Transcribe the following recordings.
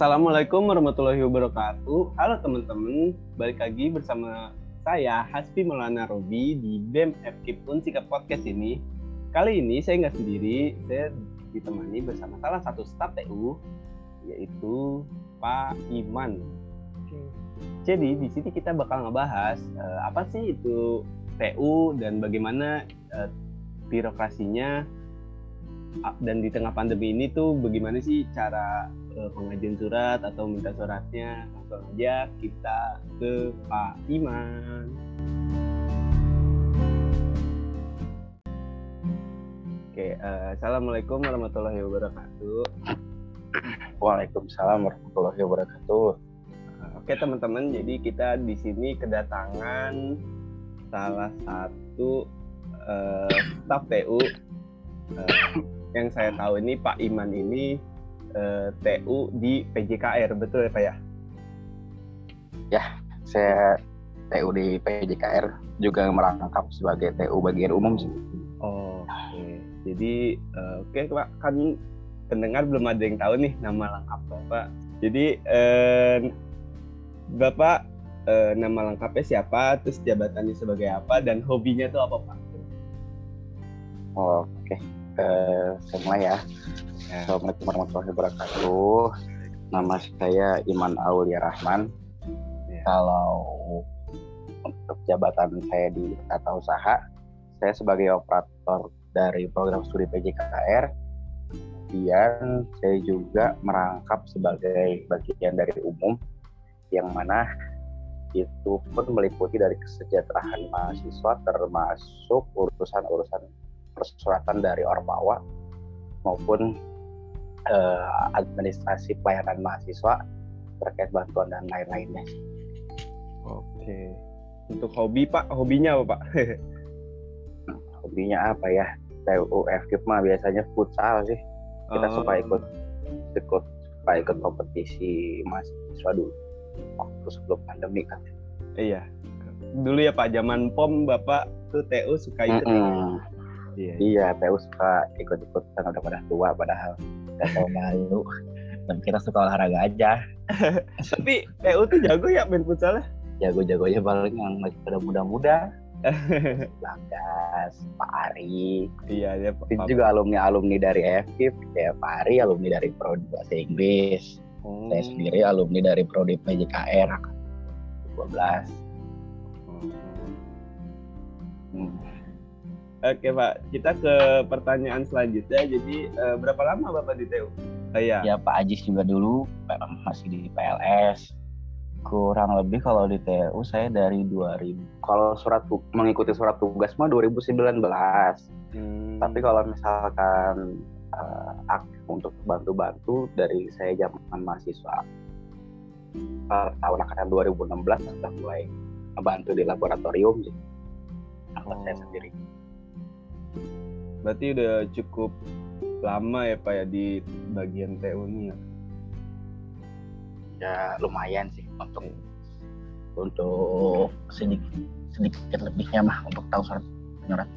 Assalamualaikum warahmatullahi wabarakatuh. Halo teman-teman, balik lagi bersama saya Hasbi Maulana Robi di BEM FKIP Unsika Podcast ini. Kali ini saya nggak sendiri, saya ditemani bersama salah satu staf TU, yaitu Pak Iman. Jadi di sini kita bakal ngebahas uh, apa sih itu TU dan bagaimana uh, birokrasinya dan di tengah pandemi ini tuh bagaimana sih cara uh, pengajuan surat atau minta suratnya langsung aja kita ke Pak Iman. Oke, uh, assalamualaikum warahmatullahi wabarakatuh. Waalaikumsalam warahmatullahi wabarakatuh. Uh, Oke teman-teman, jadi kita di sini kedatangan salah satu uh, staf TU uh, yang saya tahu ini Pak Iman ini eh, TU di PJKR, betul ya Pak ya? Ya, saya TU di PJKR juga merangkap sebagai TU bagian umum sih. Oh, oke. Okay. Jadi uh, oke okay, Pak, kan pendengar belum ada yang tahu nih nama lengkap Bapak. Jadi uh, Bapak uh, nama lengkapnya siapa, terus jabatannya sebagai apa, dan hobinya itu apa Pak? Oh, oke. Okay eh, semua ya. ya. Assalamualaikum warahmatullahi wabarakatuh. Nama saya Iman Aulia Rahman. Ya. Kalau untuk jabatan saya di tata usaha, saya sebagai operator dari program studi PJKR. Kemudian saya juga merangkap sebagai bagian dari umum yang mana itu pun meliputi dari kesejahteraan mahasiswa termasuk urusan-urusan persuratan dari Ormawa maupun uh, administrasi pelayanan mahasiswa terkait bantuan dan lain-lainnya. Oke. Untuk hobi Pak, hobinya apa Pak? hobinya apa ya? TU FKIP mah biasanya futsal sih. Kita oh. suka ikut ikut suka ikut kompetisi mahasiswa dulu waktu sebelum pandemi kan. Iya. Dulu ya Pak, zaman POM Bapak tuh TU suka ikut. Mm -hmm. Iya, iya PU suka ikut-ikut karena udah pada tua padahal nggak tahu malu. Dan kita suka olahraga aja. Tapi PU tuh jago ya main futsal Jago-jagonya paling yang masih pada muda-muda. Bagas, Pak Ari. Iya, ya Pak. Itu juga alumni-alumni dari FKIP, kayak Pak Ari alumni dari Prodi Bahasa Inggris. Hmm. Saya sendiri alumni dari Prodi PJKR 12. Hmm. hmm. Oke Pak, kita ke pertanyaan selanjutnya. Jadi uh, berapa lama Bapak di TU? Uh, ya. ya Pak Ajis juga dulu masih di PLS. Kurang lebih kalau di TU saya dari 2000. Kalau surat mengikuti surat tugas mah 2019. Hmm. Tapi kalau misalkan uh, aktif untuk bantu-bantu dari saya zaman mahasiswa uh, tahun angkatan 2016 sudah mulai membantu di laboratorium sih. Oh. saya sendiri berarti udah cukup lama ya Pak ya di bagian TU ini ya? Ya lumayan sih untuk untuk sedikit sedikit lebihnya mah untuk tahu surat penyurat.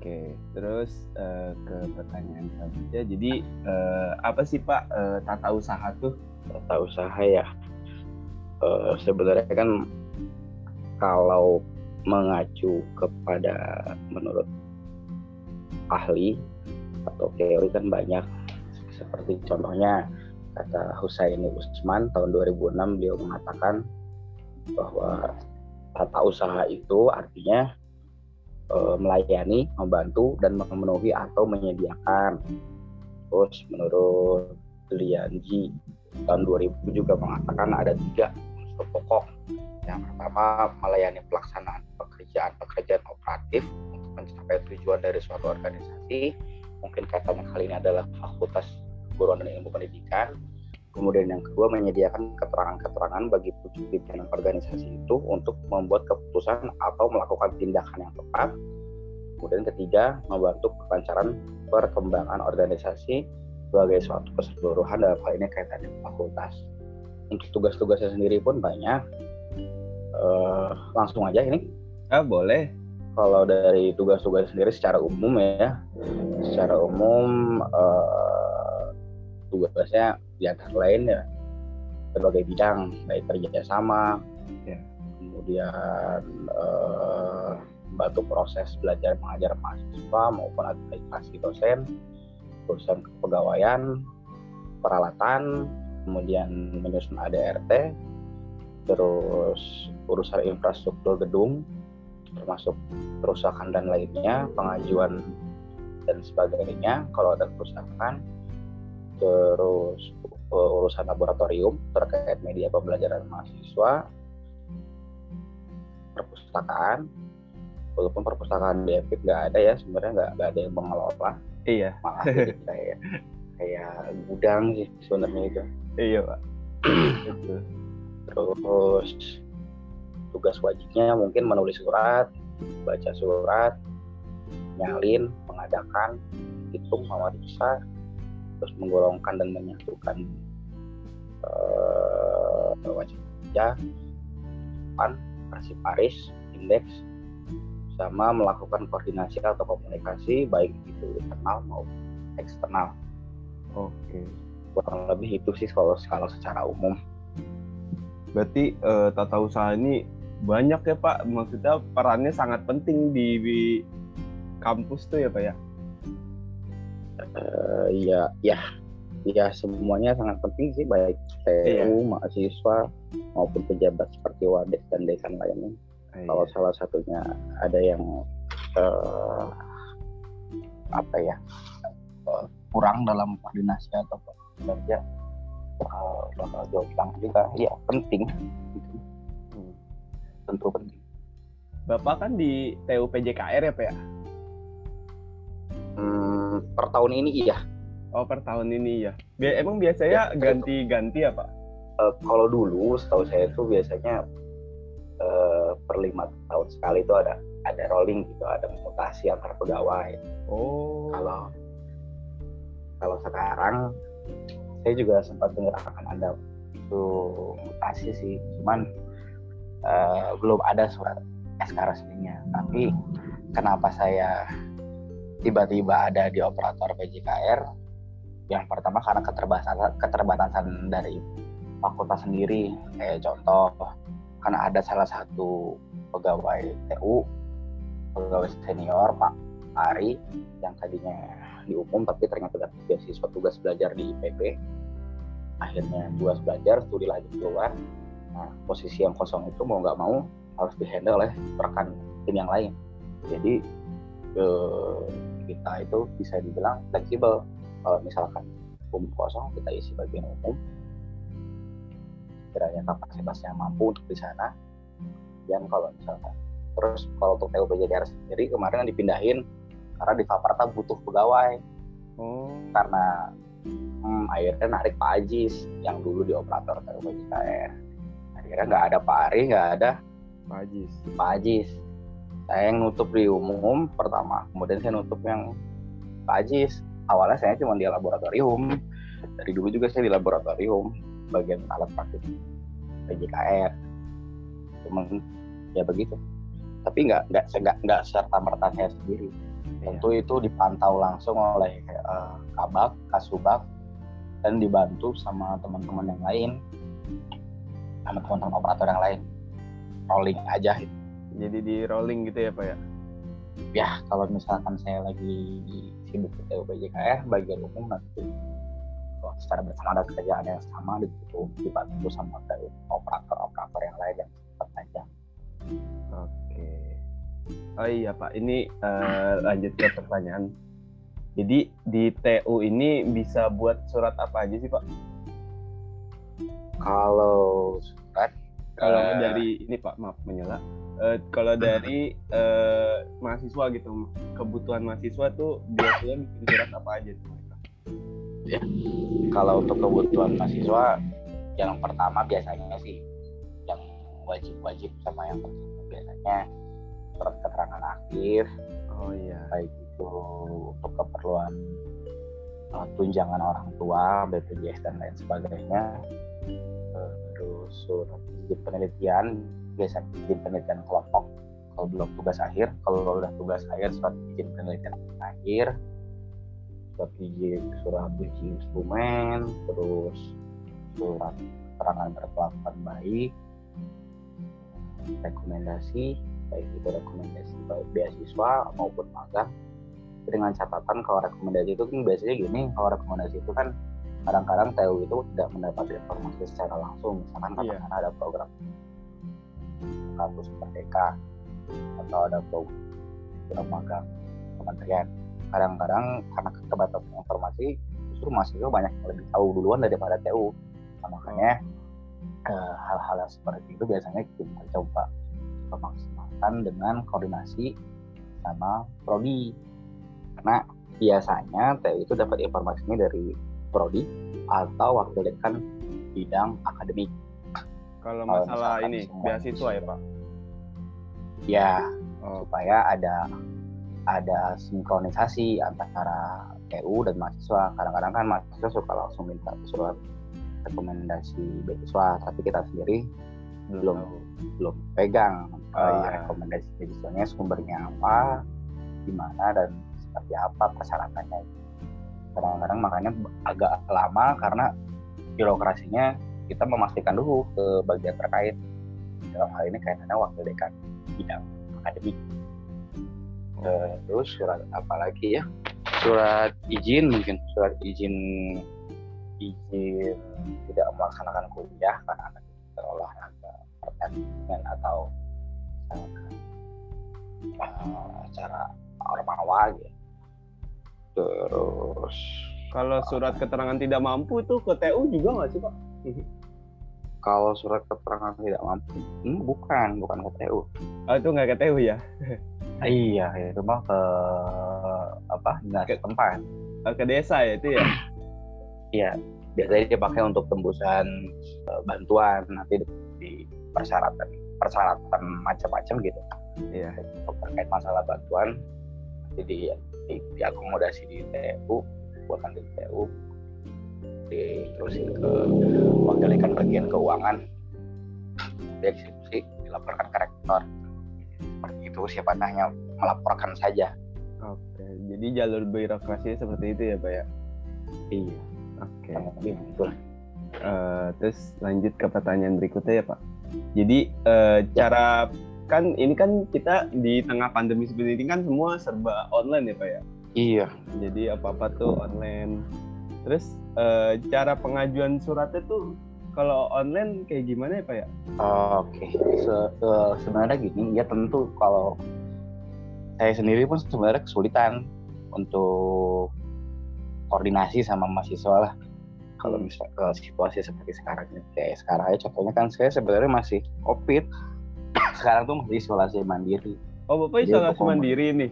Oke, terus uh, ke pertanyaan selanjutnya. Jadi uh, apa sih Pak uh, tata usaha tuh? Tata usaha ya. Uh, sebenarnya kan kalau mengacu kepada menurut ahli atau teori kan banyak seperti contohnya kata Husaini Usman tahun 2006 beliau mengatakan bahwa tata usaha itu artinya e, melayani, membantu dan memenuhi atau menyediakan. Terus menurut Lianji tahun 2000 juga mengatakan ada tiga pokok. Yang pertama melayani pelaksanaan pekerjaan-pekerjaan operatif mencapai tujuan dari suatu organisasi. Mungkin katanya kali ini adalah fakultas keguruan dan ilmu pendidikan. Kemudian yang kedua menyediakan keterangan-keterangan bagi pimpinan organisasi itu untuk membuat keputusan atau melakukan tindakan yang tepat. Kemudian ketiga membantu kelancaran perkembangan organisasi sebagai suatu keseluruhan dalam hal ini kaitannya fakultas. Untuk tugas-tugasnya sendiri pun banyak uh, langsung aja ini. Ah boleh. Kalau dari tugas-tugas sendiri secara umum ya. Secara umum uh, tugasnya di antara lain ya berbagai bidang baik kerjasama ya. kemudian eh, membantu proses belajar mengajar mahasiswa maupun administrasi dosen urusan kepegawaian peralatan kemudian menyusun ADRT terus urusan infrastruktur gedung termasuk kerusakan dan lainnya pengajuan dan sebagainya kalau ada kerusakan. Terus uh, urusan laboratorium terkait media pembelajaran mahasiswa perpustakaan. Walaupun perpustakaan di Epic nggak ada ya sebenarnya nggak nggak ada yang mengelola. Iya. Malah kayak kayak gudang sih sebenarnya itu. Iya pak terus tugas wajibnya mungkin menulis surat baca surat nyalin mengadakan hitung memeriksa terus menggolongkan dan menyatukan uh, wajib kerja pan kasih paris indeks sama melakukan koordinasi atau komunikasi baik itu internal maupun eksternal. Oke. Kurang lebih itu sih kalau kalau secara umum berarti uh, tata usaha ini banyak ya Pak maksudnya perannya sangat penting di, di kampus tuh ya Pak ya uh, ya ya ya semuanya sangat penting sih baik TU iya. mahasiswa maupun pejabat seperti wadah dan dekan lainnya iya. kalau salah satunya ada yang uh, apa ya uh, kurang dalam koordinasi atau kerja uh, bakal jauh juga ya penting gitu. hmm. tentu penting Bapak kan di TU PJKR ya Pak ya? Hmm, per tahun ini iya. Oh per tahun ini ya. Bi emang biasanya ganti-ganti ya, Pak? Uh, kalau dulu setahu saya itu biasanya uh, per lima tahun sekali itu ada ada rolling gitu, ada mutasi antar pegawai. Oh. Kalau kalau sekarang saya juga sempat dengar akan ada itu mutasi sih, cuman uh, belum ada surat SK resminya. Tapi kenapa saya tiba-tiba ada di operator PJKR yang pertama karena keterbatasan keterbatasan dari fakultas sendiri. Kayak contoh karena ada salah satu pegawai TU pegawai senior Pak Ari yang tadinya di umum tapi ternyata dapat beasiswa tugas belajar di IPB akhirnya tugas belajar studi lanjut keluar. Nah posisi yang kosong itu mau nggak mau harus dihandle oleh rekan tim yang lain. Jadi eh, kita itu bisa dibilang fleksibel. Kalau misalkan umum kosong kita isi bagian umum. Kiranya kapasitasnya mampu untuk di sana. Dan kalau misalkan terus kalau untuk TUPJDR sendiri kemarin dipindahin karena di Faparta butuh pegawai. Oh. karena hmm, akhirnya narik Pak Ajis yang dulu di operator TUPJDR akhirnya nggak ada Pak Ari nggak ada Pak Ajis. Pak Ajis. Saya yang nutup di umum pertama kemudian saya nutup yang Pak Ajis. Awalnya saya cuma di laboratorium. Dari dulu juga saya di laboratorium bagian alat praktik PJKR cuman ya begitu. Tapi nggak nggak nggak nggak serta merta saya sendiri tentu itu dipantau langsung oleh uh, kabak kasubak dan dibantu sama teman-teman yang lain. Sama teman-teman operator yang lain. Rolling aja. Gitu jadi di rolling gitu ya pak ya? Ya kalau misalkan saya lagi sibuk di TUPJKR bagian umum nanti secara bersama ada kerjaan yang sama itu dibantu sama operator-operator yang lain yang oke oh iya pak. Ini uh, lanjut ke pertanyaan. Jadi di TU ini bisa buat surat apa aja sih pak? Kalau surat? Kalau uh, dari ini pak maaf menyela uh, kalau dari uh, mahasiswa gitu kebutuhan mahasiswa tuh biasanya bikin surat apa aja tuh ya. Kalau untuk kebutuhan mahasiswa yang pertama biasanya sih yang wajib-wajib sama yang penting biasanya surat keterangan aktif oh iya. baik itu untuk keperluan uh, tunjangan orang tua BPJS dan lain sebagainya. Terus surat penelitian biasa izin penelitian kelompok. Kalau belum tugas akhir kalau udah tugas akhir surat izin penelitian akhir. Surat izin surat uji instrumen terus surat keterangan berkelakuan baik rekomendasi baik itu rekomendasi baik beasiswa maupun magang dengan catatan kalau rekomendasi itu kan biasanya gini kalau rekomendasi itu kan kadang-kadang TU itu tidak mendapat informasi secara langsung misalkan yeah. ada program kampus merdeka atau ada program magang kementerian kadang-kadang karena keterbatasan informasi justru mahasiswa banyak yang lebih tahu duluan daripada TU nah, makanya eh, hal-hal yang seperti itu biasanya kita coba memaksimalkan dengan koordinasi sama prodi karena biasanya TU itu dapat informasi ini dari prodi atau wakil dekan bidang akademik. Kalau masalah ini beasiswa ya Pak? Ya, oh. supaya ada ada sinkronisasi antara TU dan mahasiswa. Kadang-kadang kan mahasiswa suka langsung minta surat rekomendasi beasiswa, tapi kita sendiri belum oh. belum. Pegang oh, uh, iya. rekomendasi sumbernya apa, di mana dan seperti apa persyaratannya. Kadang-kadang makanya agak lama karena birokrasinya kita memastikan dulu ke bagian terkait. Dalam hal ini kaitannya wakil dekan bidang akademik. Terus surat apa lagi ya? Surat izin mungkin surat izin izin tidak melaksanakan kuliah karena anak kita olahraga pertandingan atau misalkan uh, acara ormawa gitu. Terus kalau surat keterangan tidak mampu itu ke TU juga nggak sih pak? Kalau surat keterangan tidak mampu hmm, bukan bukan ke TU oh itu nggak ke TU ya? Iya itu mah ke apa dinas ke, tempat. Oh, ke desa ya itu ya? Iya biasanya dia pakai untuk tembusan uh, bantuan nanti di persyaratan persyaratan macam-macam gitu. Iya. Terkait masalah bantuan jadi di, diakomodasi di TU buatan di TU diterusin ke wakil bagian keuangan dieksekusi dilaporkan ke rektor. Seperti itu siapa hanya melaporkan saja. Oke jadi jalur birokrasi seperti itu ya pak ya? Iya. Oke. Okay. betul. Uh, terus lanjut ke pertanyaan berikutnya ya pak jadi uh, cara kan ini kan kita di tengah pandemi seperti ini kan semua serba online ya pak ya? Iya. Jadi apa apa tuh online. Terus uh, cara pengajuan suratnya tuh kalau online kayak gimana ya pak ya? Oke. Okay. Se uh, sebenarnya gini ya tentu kalau saya sendiri pun sebenarnya kesulitan untuk koordinasi sama mahasiswa lah kalau misalnya uh, situasi seperti sekarang kayak sekarang aja contohnya kan saya sebenarnya masih covid sekarang tuh masih isolasi mandiri. Oh, Bapak isolasi mandiri nih?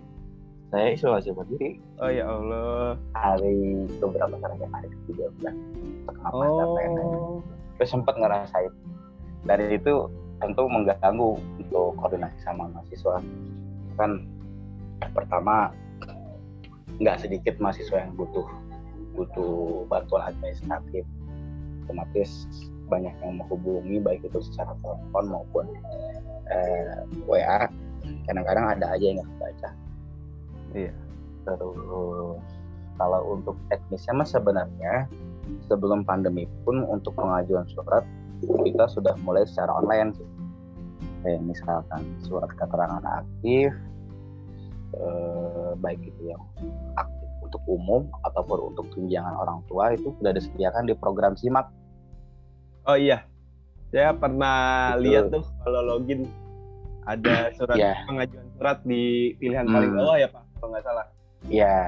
Saya isolasi mandiri. Oh ya Allah. Hari beberapa hari hari ketiga bulan. Oh. Terus sempat ngerasain. Dari itu tentu mengganggu untuk koordinasi sama mahasiswa. Kan pertama nggak sedikit mahasiswa yang butuh butuh bantuan administratif otomatis banyak yang menghubungi baik itu secara telepon maupun eh, WA kadang-kadang ada aja yang nggak baca iya. Terus kalau untuk teknisnya mas sebenarnya sebelum pandemi pun untuk pengajuan surat kita sudah mulai secara online sih. Kayak misalkan surat keterangan aktif eh, baik itu yang aktif untuk umum ataupun untuk tunjangan orang tua itu sudah disediakan di program simak oh iya saya pernah lihat tuh kalau login ada surat yeah. pengajuan surat di pilihan hmm. paling bawah ya Pak kalau nggak salah. Iya.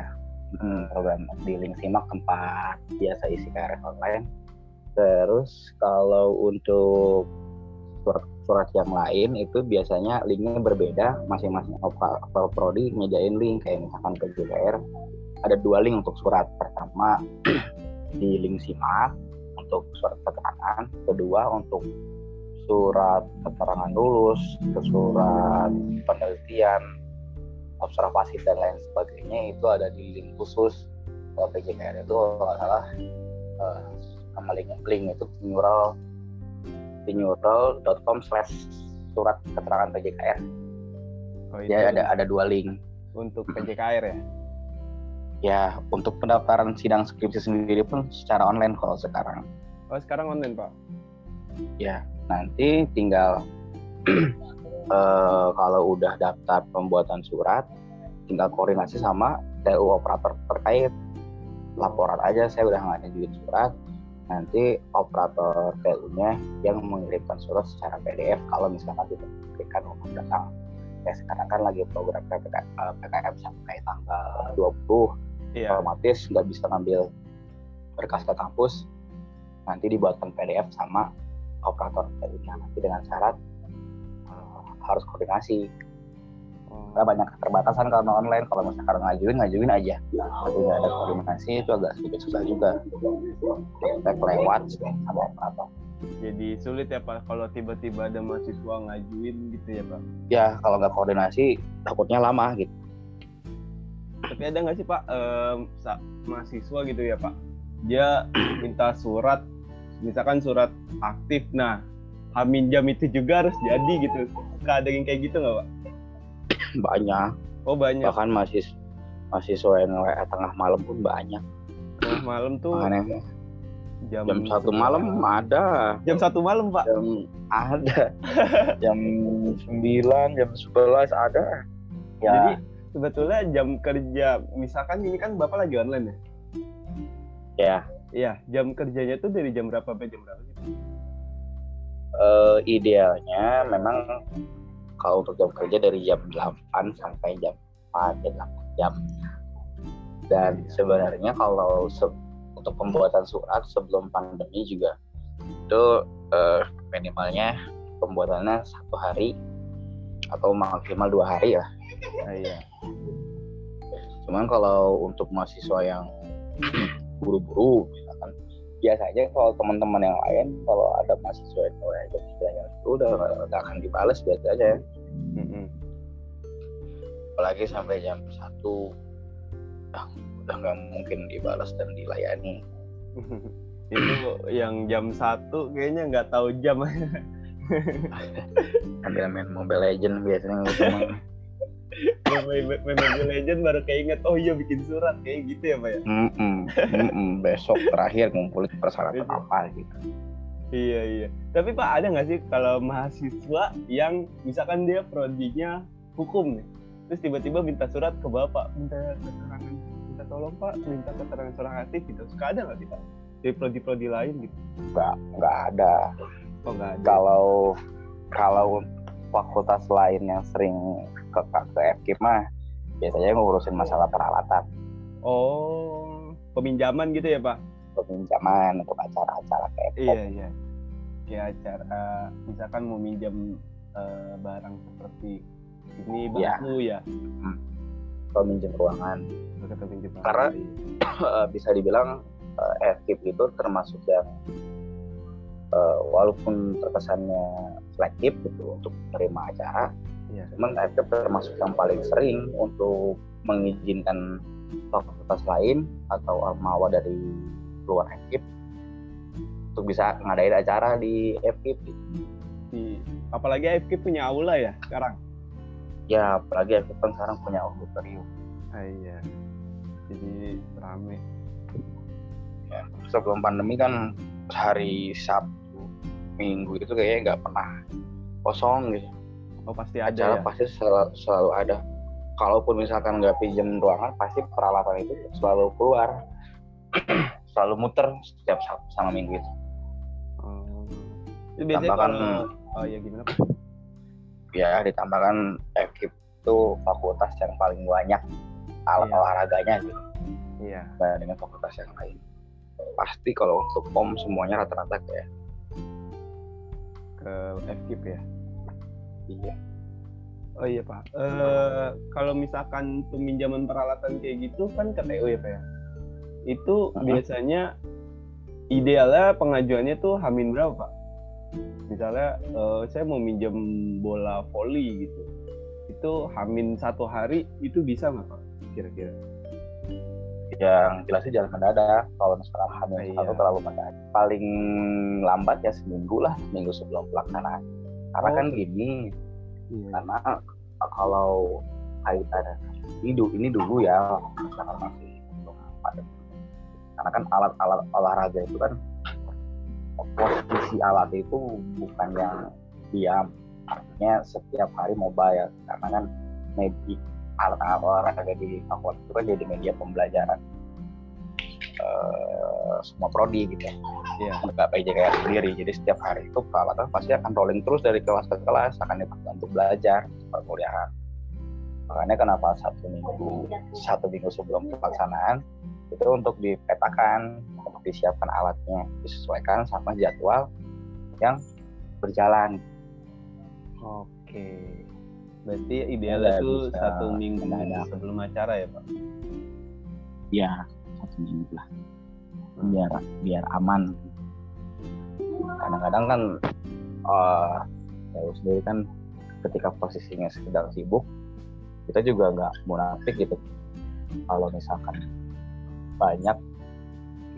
Hmm, program di link simak tempat biasa isi KRS online. Terus kalau untuk surat-surat yang lain itu biasanya linknya berbeda masing-masing prodi nyediain link kayak misalkan ke JDR ada dua link untuk surat pertama di link simak untuk surat keterangan. Kedua untuk surat keterangan lulus ke surat penelitian observasi dan lain sebagainya itu ada di link khusus. PJKR itu kalau salah uh, nama link, link itu pinyural pinyural.com slash surat keterangan PJKR oh, ya ada ada dua link. untuk PJKR ya ya untuk pendaftaran sidang skripsi sendiri pun secara online kalau sekarang. Oh sekarang online pak? ya nanti tinggal eh, kalau udah daftar pembuatan surat tinggal koordinasi sama TU operator terkait. Laporan aja saya udah ngajuin surat. Nanti operator TU-nya yang mengirimkan surat secara PDF kalau misalkan diberikan umum datang. Ya sekarang kan lagi program PPK, eh, PKM sampai tanggal 20 Iya. otomatis nggak bisa ngambil berkas ke kampus nanti dibuatkan PDF sama operator TU-nya nanti dengan syarat eh, harus koordinasi Oh. karena banyak keterbatasan kalau online kalau misalkan ngajuin ngajuin aja tapi nggak ada koordinasi itu agak sedikit susah juga kita lewat sama operator Jadi sulit ya pak kalau tiba-tiba ada mahasiswa ngajuin gitu ya pak. ya kalau nggak koordinasi takutnya lama gitu Tapi ada nggak sih pak sa- mahasiswa gitu ya pak? Dia minta surat, misalkan surat aktif. Nah, Hamin jam itu juga harus jadi gitu. Ada yang kayak gitu nggak pak? banyak Oh banyak. bahkan masih mahasiswa yang WA tengah malam pun banyak Tengah malam tuh makanya jam, jam satu sebelas. malam ada Jam satu malam pak. jam ada jam 9 jam 11 ada ya Jadi sebetulnya jam kerja, misalkan ini kan bapak lagi online ya? ya Iya, jam kerjanya tuh dari jam berapa sampai jam berapa sih? eh, idealnya memang kalau untuk jam kerja dari jam 8 sampai jam 4 ya 8 jam dan sebenarnya kalau se- untuk pembuatan surat sebelum pandemi juga itu eh, minimalnya pembuatannya satu hari atau maksimal dua hari lah Ah, iya. cuman kalau untuk mahasiswa yang buru-buru misalkan biasanya kalau teman-teman yang lain kalau ada mahasiswa yang mulai jam kerjanya itu udah nggak akan dibales biasanya Mm-mm. apalagi sampai jam satu ah, udah nggak mungkin dibalas dan dilayani itu yang jam satu kayaknya nggak tahu jam sambil main Mobile Legend biasanya gitu. Main main- main Mobile Legend baru keinget oh iya bikin surat kayak gitu ya pak ya? Mm-mm, mm-mm. besok terakhir ngumpulin persyaratan Iya. apa gitu. Iya iya. Tapi pak ada nggak sih kalau mahasiswa yang misalkan dia prodinya hukum nih terus tiba-tiba minta surat ke bapak minta keterangan minta tolong pak minta keterangan seorang aktif gitu? Suka ada nggak sih pak dari prodi-prodi lain gitu? Nggak nggak ada. Oh nggak ada. Kalau kalau fakultas lain yang sering ke ke FKIP mah biasanya ngurusin masalah peralatan oh peminjaman gitu ya pak peminjaman untuk acara-acara kayak Iya iya. Kayak acara misalkan mau minjam eh, barang seperti ini Iya. batu ya. peminjam ruangan Kita pinjam barang. Karena- Eh, bisa dibilang eh, FKIP itu termasuk yang eh, walaupun terkesannya selektif gitu untuk menerima acara Iya. cuman FKIP termasuk yang paling sering untuk mengizinkan fakultas lain atau almawa dari luar FKIP untuk bisa ngadain acara di FKIP Di, apalagi AFK punya aula ya sekarang. ya apalagi FKIP kan sekarang punya auditorium Ah, iya. Jadi rame. ya, sebelum pandemi kan hari Sabtu Minggu itu kayaknya nggak pernah kosong gitu Oh pasti ada acara ya. pasti selalu, selalu ada kalaupun misalkan nggak pinjam ruangan pasti peralatan itu selalu keluar selalu muter setiap Sabtu sama Minggu itu Oh. Itu biasanya Tambahkan- kalau oh ya gimana Pak? ya ditambahkan FKIP itu fakultas yang paling banyak alat Iya. olahraganya gitu Iya. dibandingkan fakultas yang lain pasti kalau untuk pom semuanya rata-rata kayak Ke FKIP ya. Iya Oh iya Pak. Eh kalau misalkan peminjaman peralatan kayak gitu kan ke TU ya Pak ya. Itu Mhm. biasanya idealnya pengajuannya tuh hamin berapa Pak? Misalnya eh, saya mau minjem bola voli gitu. Itu hamin satu hari itu bisa nggak Pak? Kira-kira? yang jelasnya jangan mendadak kalau misalkan hamil Iya. satu terlalu mendadak paling lambat ya seminggu lah seminggu sebelum pelaksanaan karena Oh. kan gini Iya. karena kalau kaitan ini, ini dulu ya misalkan masih karena kan alat-alat olahraga itu kan posisi alat itu bukan yang diam artinya setiap hari mobile karena kan media alat-alat olahraga di fakultas itu kan jadi media pembelajaran uh, semua prodi gitu Iya. nggak PJKR sendiri jadi setiap hari itu peralatan pasti akan rolling terus dari kelas ke kelas akan dipakai untuk belajar perkuliahan makanya kenapa satu minggu satu minggu sebelum pelaksanaan itu untuk dipetakan untuk disiapkan alatnya disesuaikan sama jadwal yang berjalan Oke. Berarti idealnya bisa satu minggu mendadak. sebelum acara ya Pak? ya minggu lah biar biar aman. Kadang-kadang kan eh saya sendiri kan ketika posisinya sedang sibuk kita juga nggak munafik gitu. Kalau misalkan banyak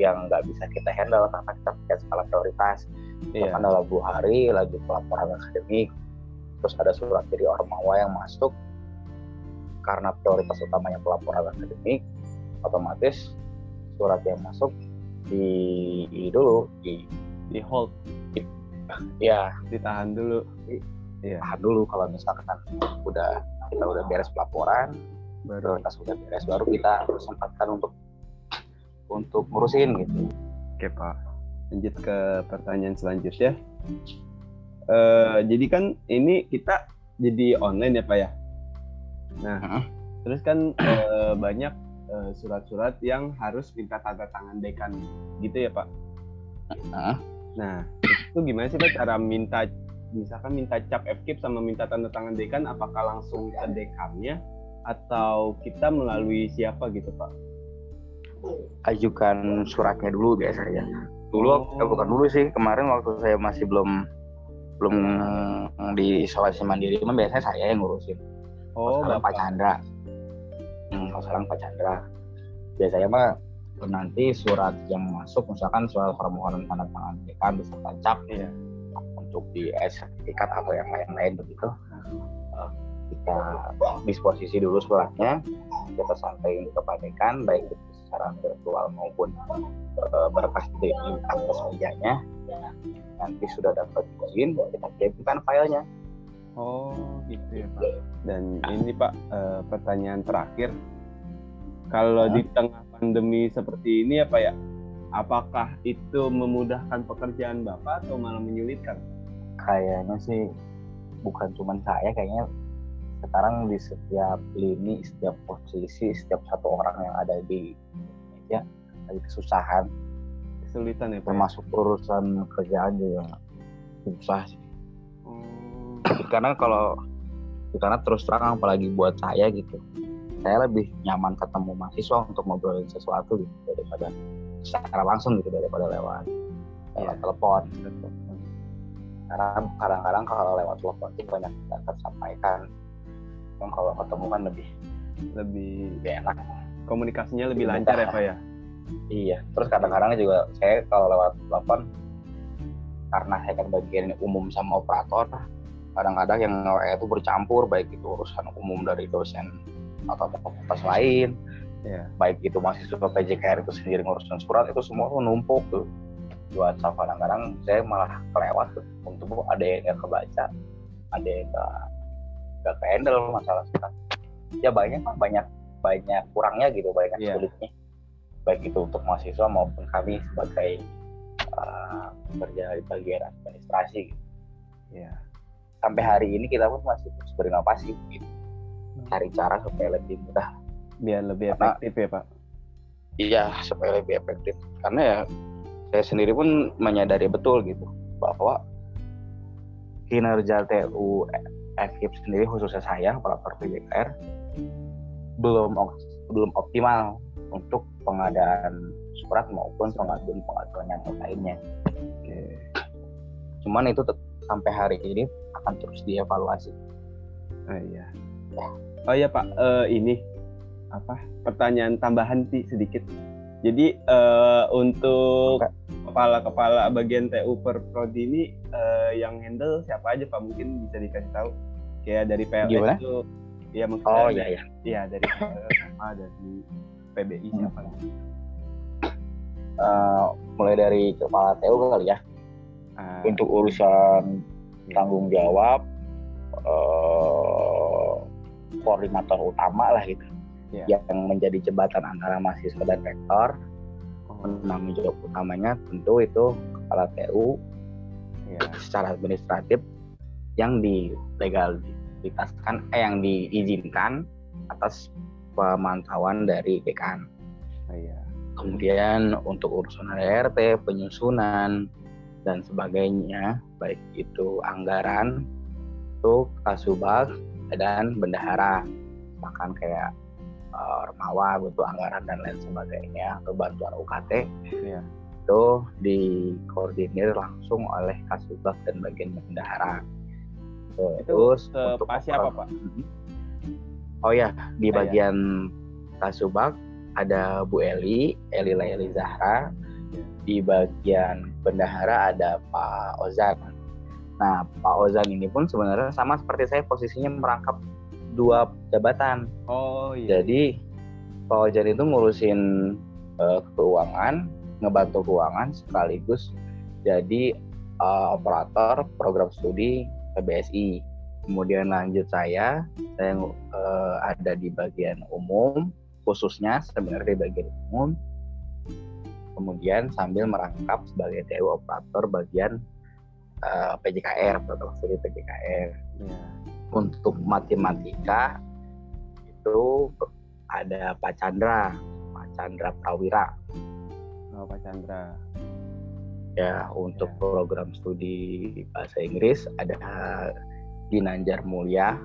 yang nggak bisa kita handle karena kita pakai skala prioritas. Kan dalam dua hari lagi pelaporan akademik terus ada surat dari Ormawa yang masuk karena prioritas utamanya pelaporan akademik otomatis surat yang masuk di, di dulu di Di hold, ya ditahan dulu. tahan dulu kalau misalkan udah kita udah beres pelaporan Baru. prioritas udah beres baru kita sempatkan untuk untuk ngurusin gitu Oke Pak. Lanjut ke pertanyaan selanjutnya. Eh, jadi kan ini kita jadi online ya Pak ya. Nah, Heeh. terus kan eh, banyak eh, surat-surat yang harus minta tanda tangan dekan gitu ya Pak. Heeh. Nah, itu gimana sih Pak cara minta misalkan minta cap FKIP sama minta tanda tangan dekan apakah langsung ke dekannya atau kita melalui siapa gitu Pak? ajukan suratnya dulu biasanya dulu Oh. eh, bukan dulu sih kemarin waktu saya masih belum belum di isolasi mandiri mah biasanya saya yang ngurusin Oh, Pak. Chandra hmm, kalau sekarang Pak Chandra. Biasanya mah nanti surat yang masuk misalkan surat permohonan tanda tangan dekan beserta cap Iya. untuk di sertifikat atau yang lain-lain begitu. Eh, kita disposisi dulu suratnya kita sampaikan ke Dekan baik itu secara virtual maupun eh, berkas di atas mejanya nanti sudah dapat izin kita kirimkan filenya Oh, gitu ya Pak. Dan ini Pak eh, pertanyaan terakhir. Kalau Hah? di tengah pandemi seperti ini ya Pak ya, apakah itu memudahkan pekerjaan Bapak atau malah menyulitkan? kayaknya sih bukan cuman saya kayaknya sekarang di setiap lini setiap posisi setiap satu orang yang ada di meja lagi kesusahan Kesulitan ya Pak? ya? termasuk urusan kerjaan juga susah sih karena kalau karena terus terang apalagi buat saya gitu saya lebih nyaman ketemu mahasiswa untuk ngobrolin sesuatu gitu daripada secara langsung gitu daripada lewat lewat Iya. telepon gitu. karena kadang-kadang kalau lewat telepon itu banyak yang tersampaikan yang kalau ketemu kan lebih lebih enak komunikasinya lebih lancar ya. Pak ya? iya terus kadang-kadang juga saya kalau lewat telepon karena saya kan bagian umum sama operator kadang-kadang yang WA itu bercampur baik itu urusan umum dari dosen atau fakultas lain Iya. baik itu mahasiswa PJKR itu sendiri ngurusin surat itu semua tuh numpuk tuh di WhatsApp kadang-kadang saya malah kelewat tuh untuk ada yang nggak kebaca ada yang nggak nggak ke handle masalah surat ya banyak lah, banyak banyak kurangnya gitu banyak Iya. sulitnya baik itu untuk mahasiswa maupun kami sebagai uh, kerja di bagian administrasi gitu. Iya. Sampai hari ini kita pun masih terus berinovasi gitu. cari cara supaya lebih mudah Biar lebih Karena- efektif ya Pak? Iya, supaya lebih efektif. Karena ya saya sendiri pun menyadari betul gitu bahwa kinerja TU FKIP sendiri khususnya saya operator PJKR belum belum optimal untuk pengadaan surat maupun pengaduan pengaduan yang lainnya. Oke. Cuman itu sampai hari ini akan terus dievaluasi. Oh iya. Oh iya Pak, Eh, ini apa? Pertanyaan tambahan sih sedikit. Jadi eh, untuk kepala-kepala bagian TU per prodi ini eh, yang handle siapa aja Pak? Mungkin bisa dikasih tahu. Kayak dari PLS Gimana? itu ya mungkin Oh dari- iya ya. Iya dari PLS apa dari PBI siapa? uh, mulai dari kepala TU kali ya uh, untuk urusan ya. tanggung jawab uh, koordinator utama lah gitu yeah. yang menjadi jembatan antara mahasiswa dan rektor oh. penanggung jawab utamanya tentu itu kepala TU yeah. secara administratif yang dilegalitaskan eh yang diizinkan atas pemantauan dari dekan. Oh, iya. Kemudian untuk urusan ART, penyusunan dan sebagainya, baik itu anggaran, itu kasubag dan bendahara, bahkan kayak uh, Ormawa butuh anggaran dan lain sebagainya atau bantuan UKT. Iya. Itu dikoordinir langsung oleh kasubag dan bagian bendahara. Terus itu untuk pasti apa Pak? Mhm. Oh ya, di bagian Kasubag ada Bu Eli, Eli Laili Zahra. Di bagian bendahara ada Pak Ozan. Nah, Pak Ozan ini pun sebenarnya sama seperti saya posisinya merangkap dua jabatan. Oh iya. Jadi Pak Ozan itu ngurusin uh, keuangan, ngebantu keuangan sekaligus jadi uh, operator program studi PBSI kemudian lanjut saya saya uh, ada di bagian umum khususnya sebenarnya di bagian umum kemudian sambil merangkap sebagai TU operator bagian uh, eh, PJKR protokol studi PJKR ya. untuk matematika itu ada Pak Chandra Pak Chandra Prawira oh Pak Chandra ya untuk ya. program studi bahasa Inggris ada Ginanjar Mulia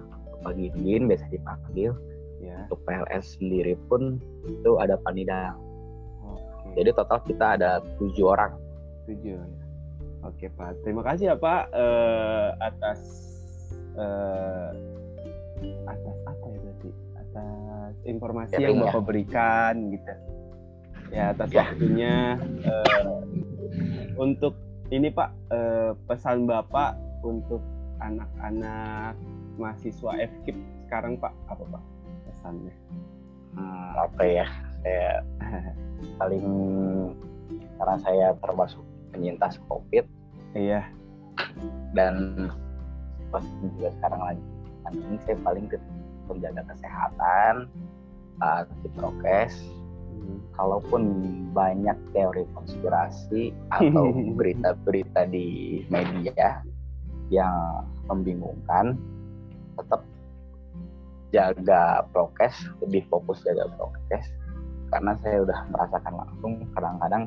pagi Gindin biasa dipanggil ya. untuk PLS sendiri pun itu ada Panida Oke. Jadi total kita ada tujuh orang. Tujuh ya. Oke Pak. Terima kasih ya Pak uh, atas uh, atas apa ya berarti? Atas informasi yang Bapak ya. berikan gitu. Ya atas ya. waktunya uh, untuk ini Pak uh, pesan Bapak untuk anak-anak mahasiswa FKIP sekarang Pak. Apa Pak pesannya? Hmm, apa ya saya paling karena saya termasuk penyintas COVID. Iya. Dan pas juga sekarang lagi pandemi saya paling menjaga kesehatan, di prokes. Hmm. Kalaupun banyak teori konspirasi atau berita-berita di media yang membingungkan tetap jaga prokes lebih fokus jaga prokes karena saya udah merasakan langsung kadang-kadang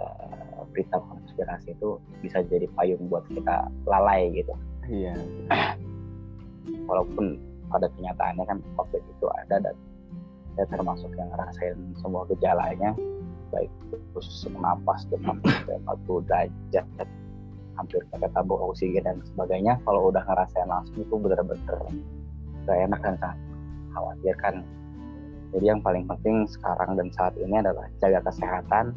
uh, berita konspirasi itu bisa jadi payung buat kita lalai gitu. Iya. Walaupun pada kenyataannya kan covid itu ada dan saya termasuk yang ngerasain semua gejalanya baik khusus napas demam 40 derajat hampir pakai tabung oksigen dan sebagainya kalau udah ngerasain langsung itu bener-bener gak enak dan sangat khawatir kan jadi yang paling penting sekarang dan saat ini adalah jaga kesehatan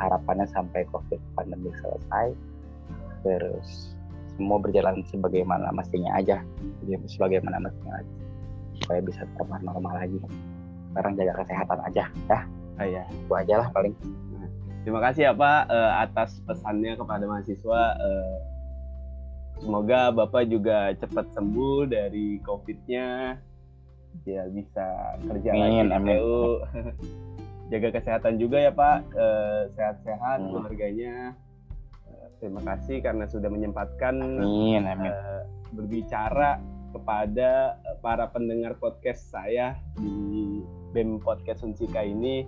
harapannya sampai covid pandemi selesai terus semua berjalan sebagaimana mestinya aja jadi sebagaimana mestinya aja supaya bisa tetap normal lagi sekarang jaga kesehatan aja ya oh, iya. itu aja lah paling Terima kasih ya Pak uh, atas pesannya kepada mahasiswa. Uh, semoga Bapak juga cepat sembuh dari COVID-nya. Dia bisa kerja amin, lagi di Jaga kesehatan juga ya Pak. Uh, sehat-sehat hmm. keluarganya. Uh, terima kasih karena sudah menyempatkan amin, amin. Uh, berbicara kepada para pendengar podcast saya di BEM Podcast Unsika ini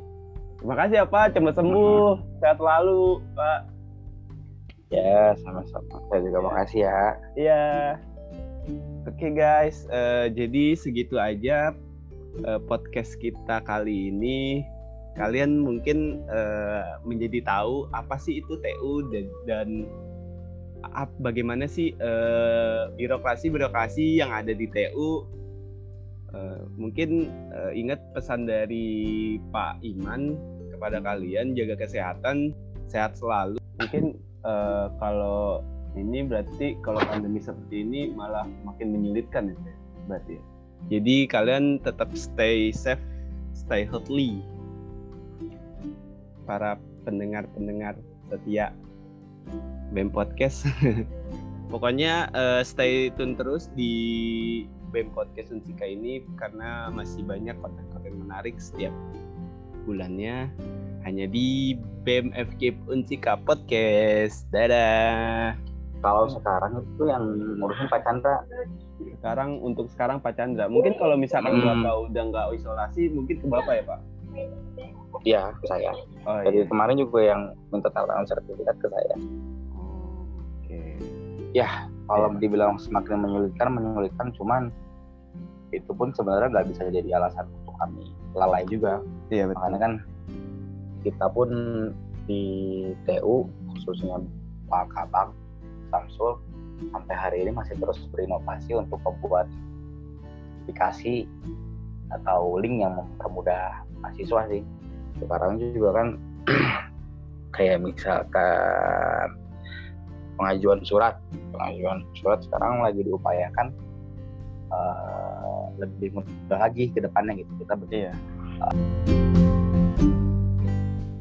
Terima kasih ya Pak, cepat sembuh, sehat selalu Pak. Ya, sama-sama. Saya juga ya. makasih ya. Iya. Oke okay, guys, uh, jadi segitu aja uh, podcast kita kali ini. Kalian mungkin uh, menjadi tahu apa sih itu TU dan, dan bagaimana sih birokrasi birokrasi yang ada di TU Uh, mungkin uh, ingat pesan dari Pak Iman kepada kalian jaga kesehatan sehat selalu. Mungkin uh, kalau ini berarti kalau pandemi seperti ini malah makin menyulitkan ya berarti ya. jadi kalian tetap stay safe stay healthy para pendengar-pendengar setia BEM Podcast. Pokoknya uh, stay tune terus di BEM Podcast Unsika ini karena masih banyak konten-konten menarik setiap bulannya hanya di BEM FK Unsika Podcast. Dadah. Kalau sekarang itu yang ngurusin Pak Chandra. Sekarang untuk sekarang Pak Chandra. Mungkin kalau misalkan Hmm. Bapak udah nggak isolasi, mungkin ke Bapak ya Pak? Iya, ke saya. Oh Jadi iya. kemarin juga yang minta tanda sertifikat ke saya. Oke. Kalau Iya. dibilang semakin menyulitkan, menyulitkan cuman itu pun sebenarnya nggak bisa jadi alasan untuk kami lalai juga. Iya betul. Makanya kan kita pun di TU khususnya Pak Kabak, Samsul sampai hari ini masih terus berinovasi untuk membuat aplikasi atau link yang mempermudah mahasiswa sih. Sekarang juga kan kayak misalkan pengajuan surat, pengajuan surat sekarang lagi diupayakan eh, lebih mudah lagi ke depannya gitu. Kita ber- Iya.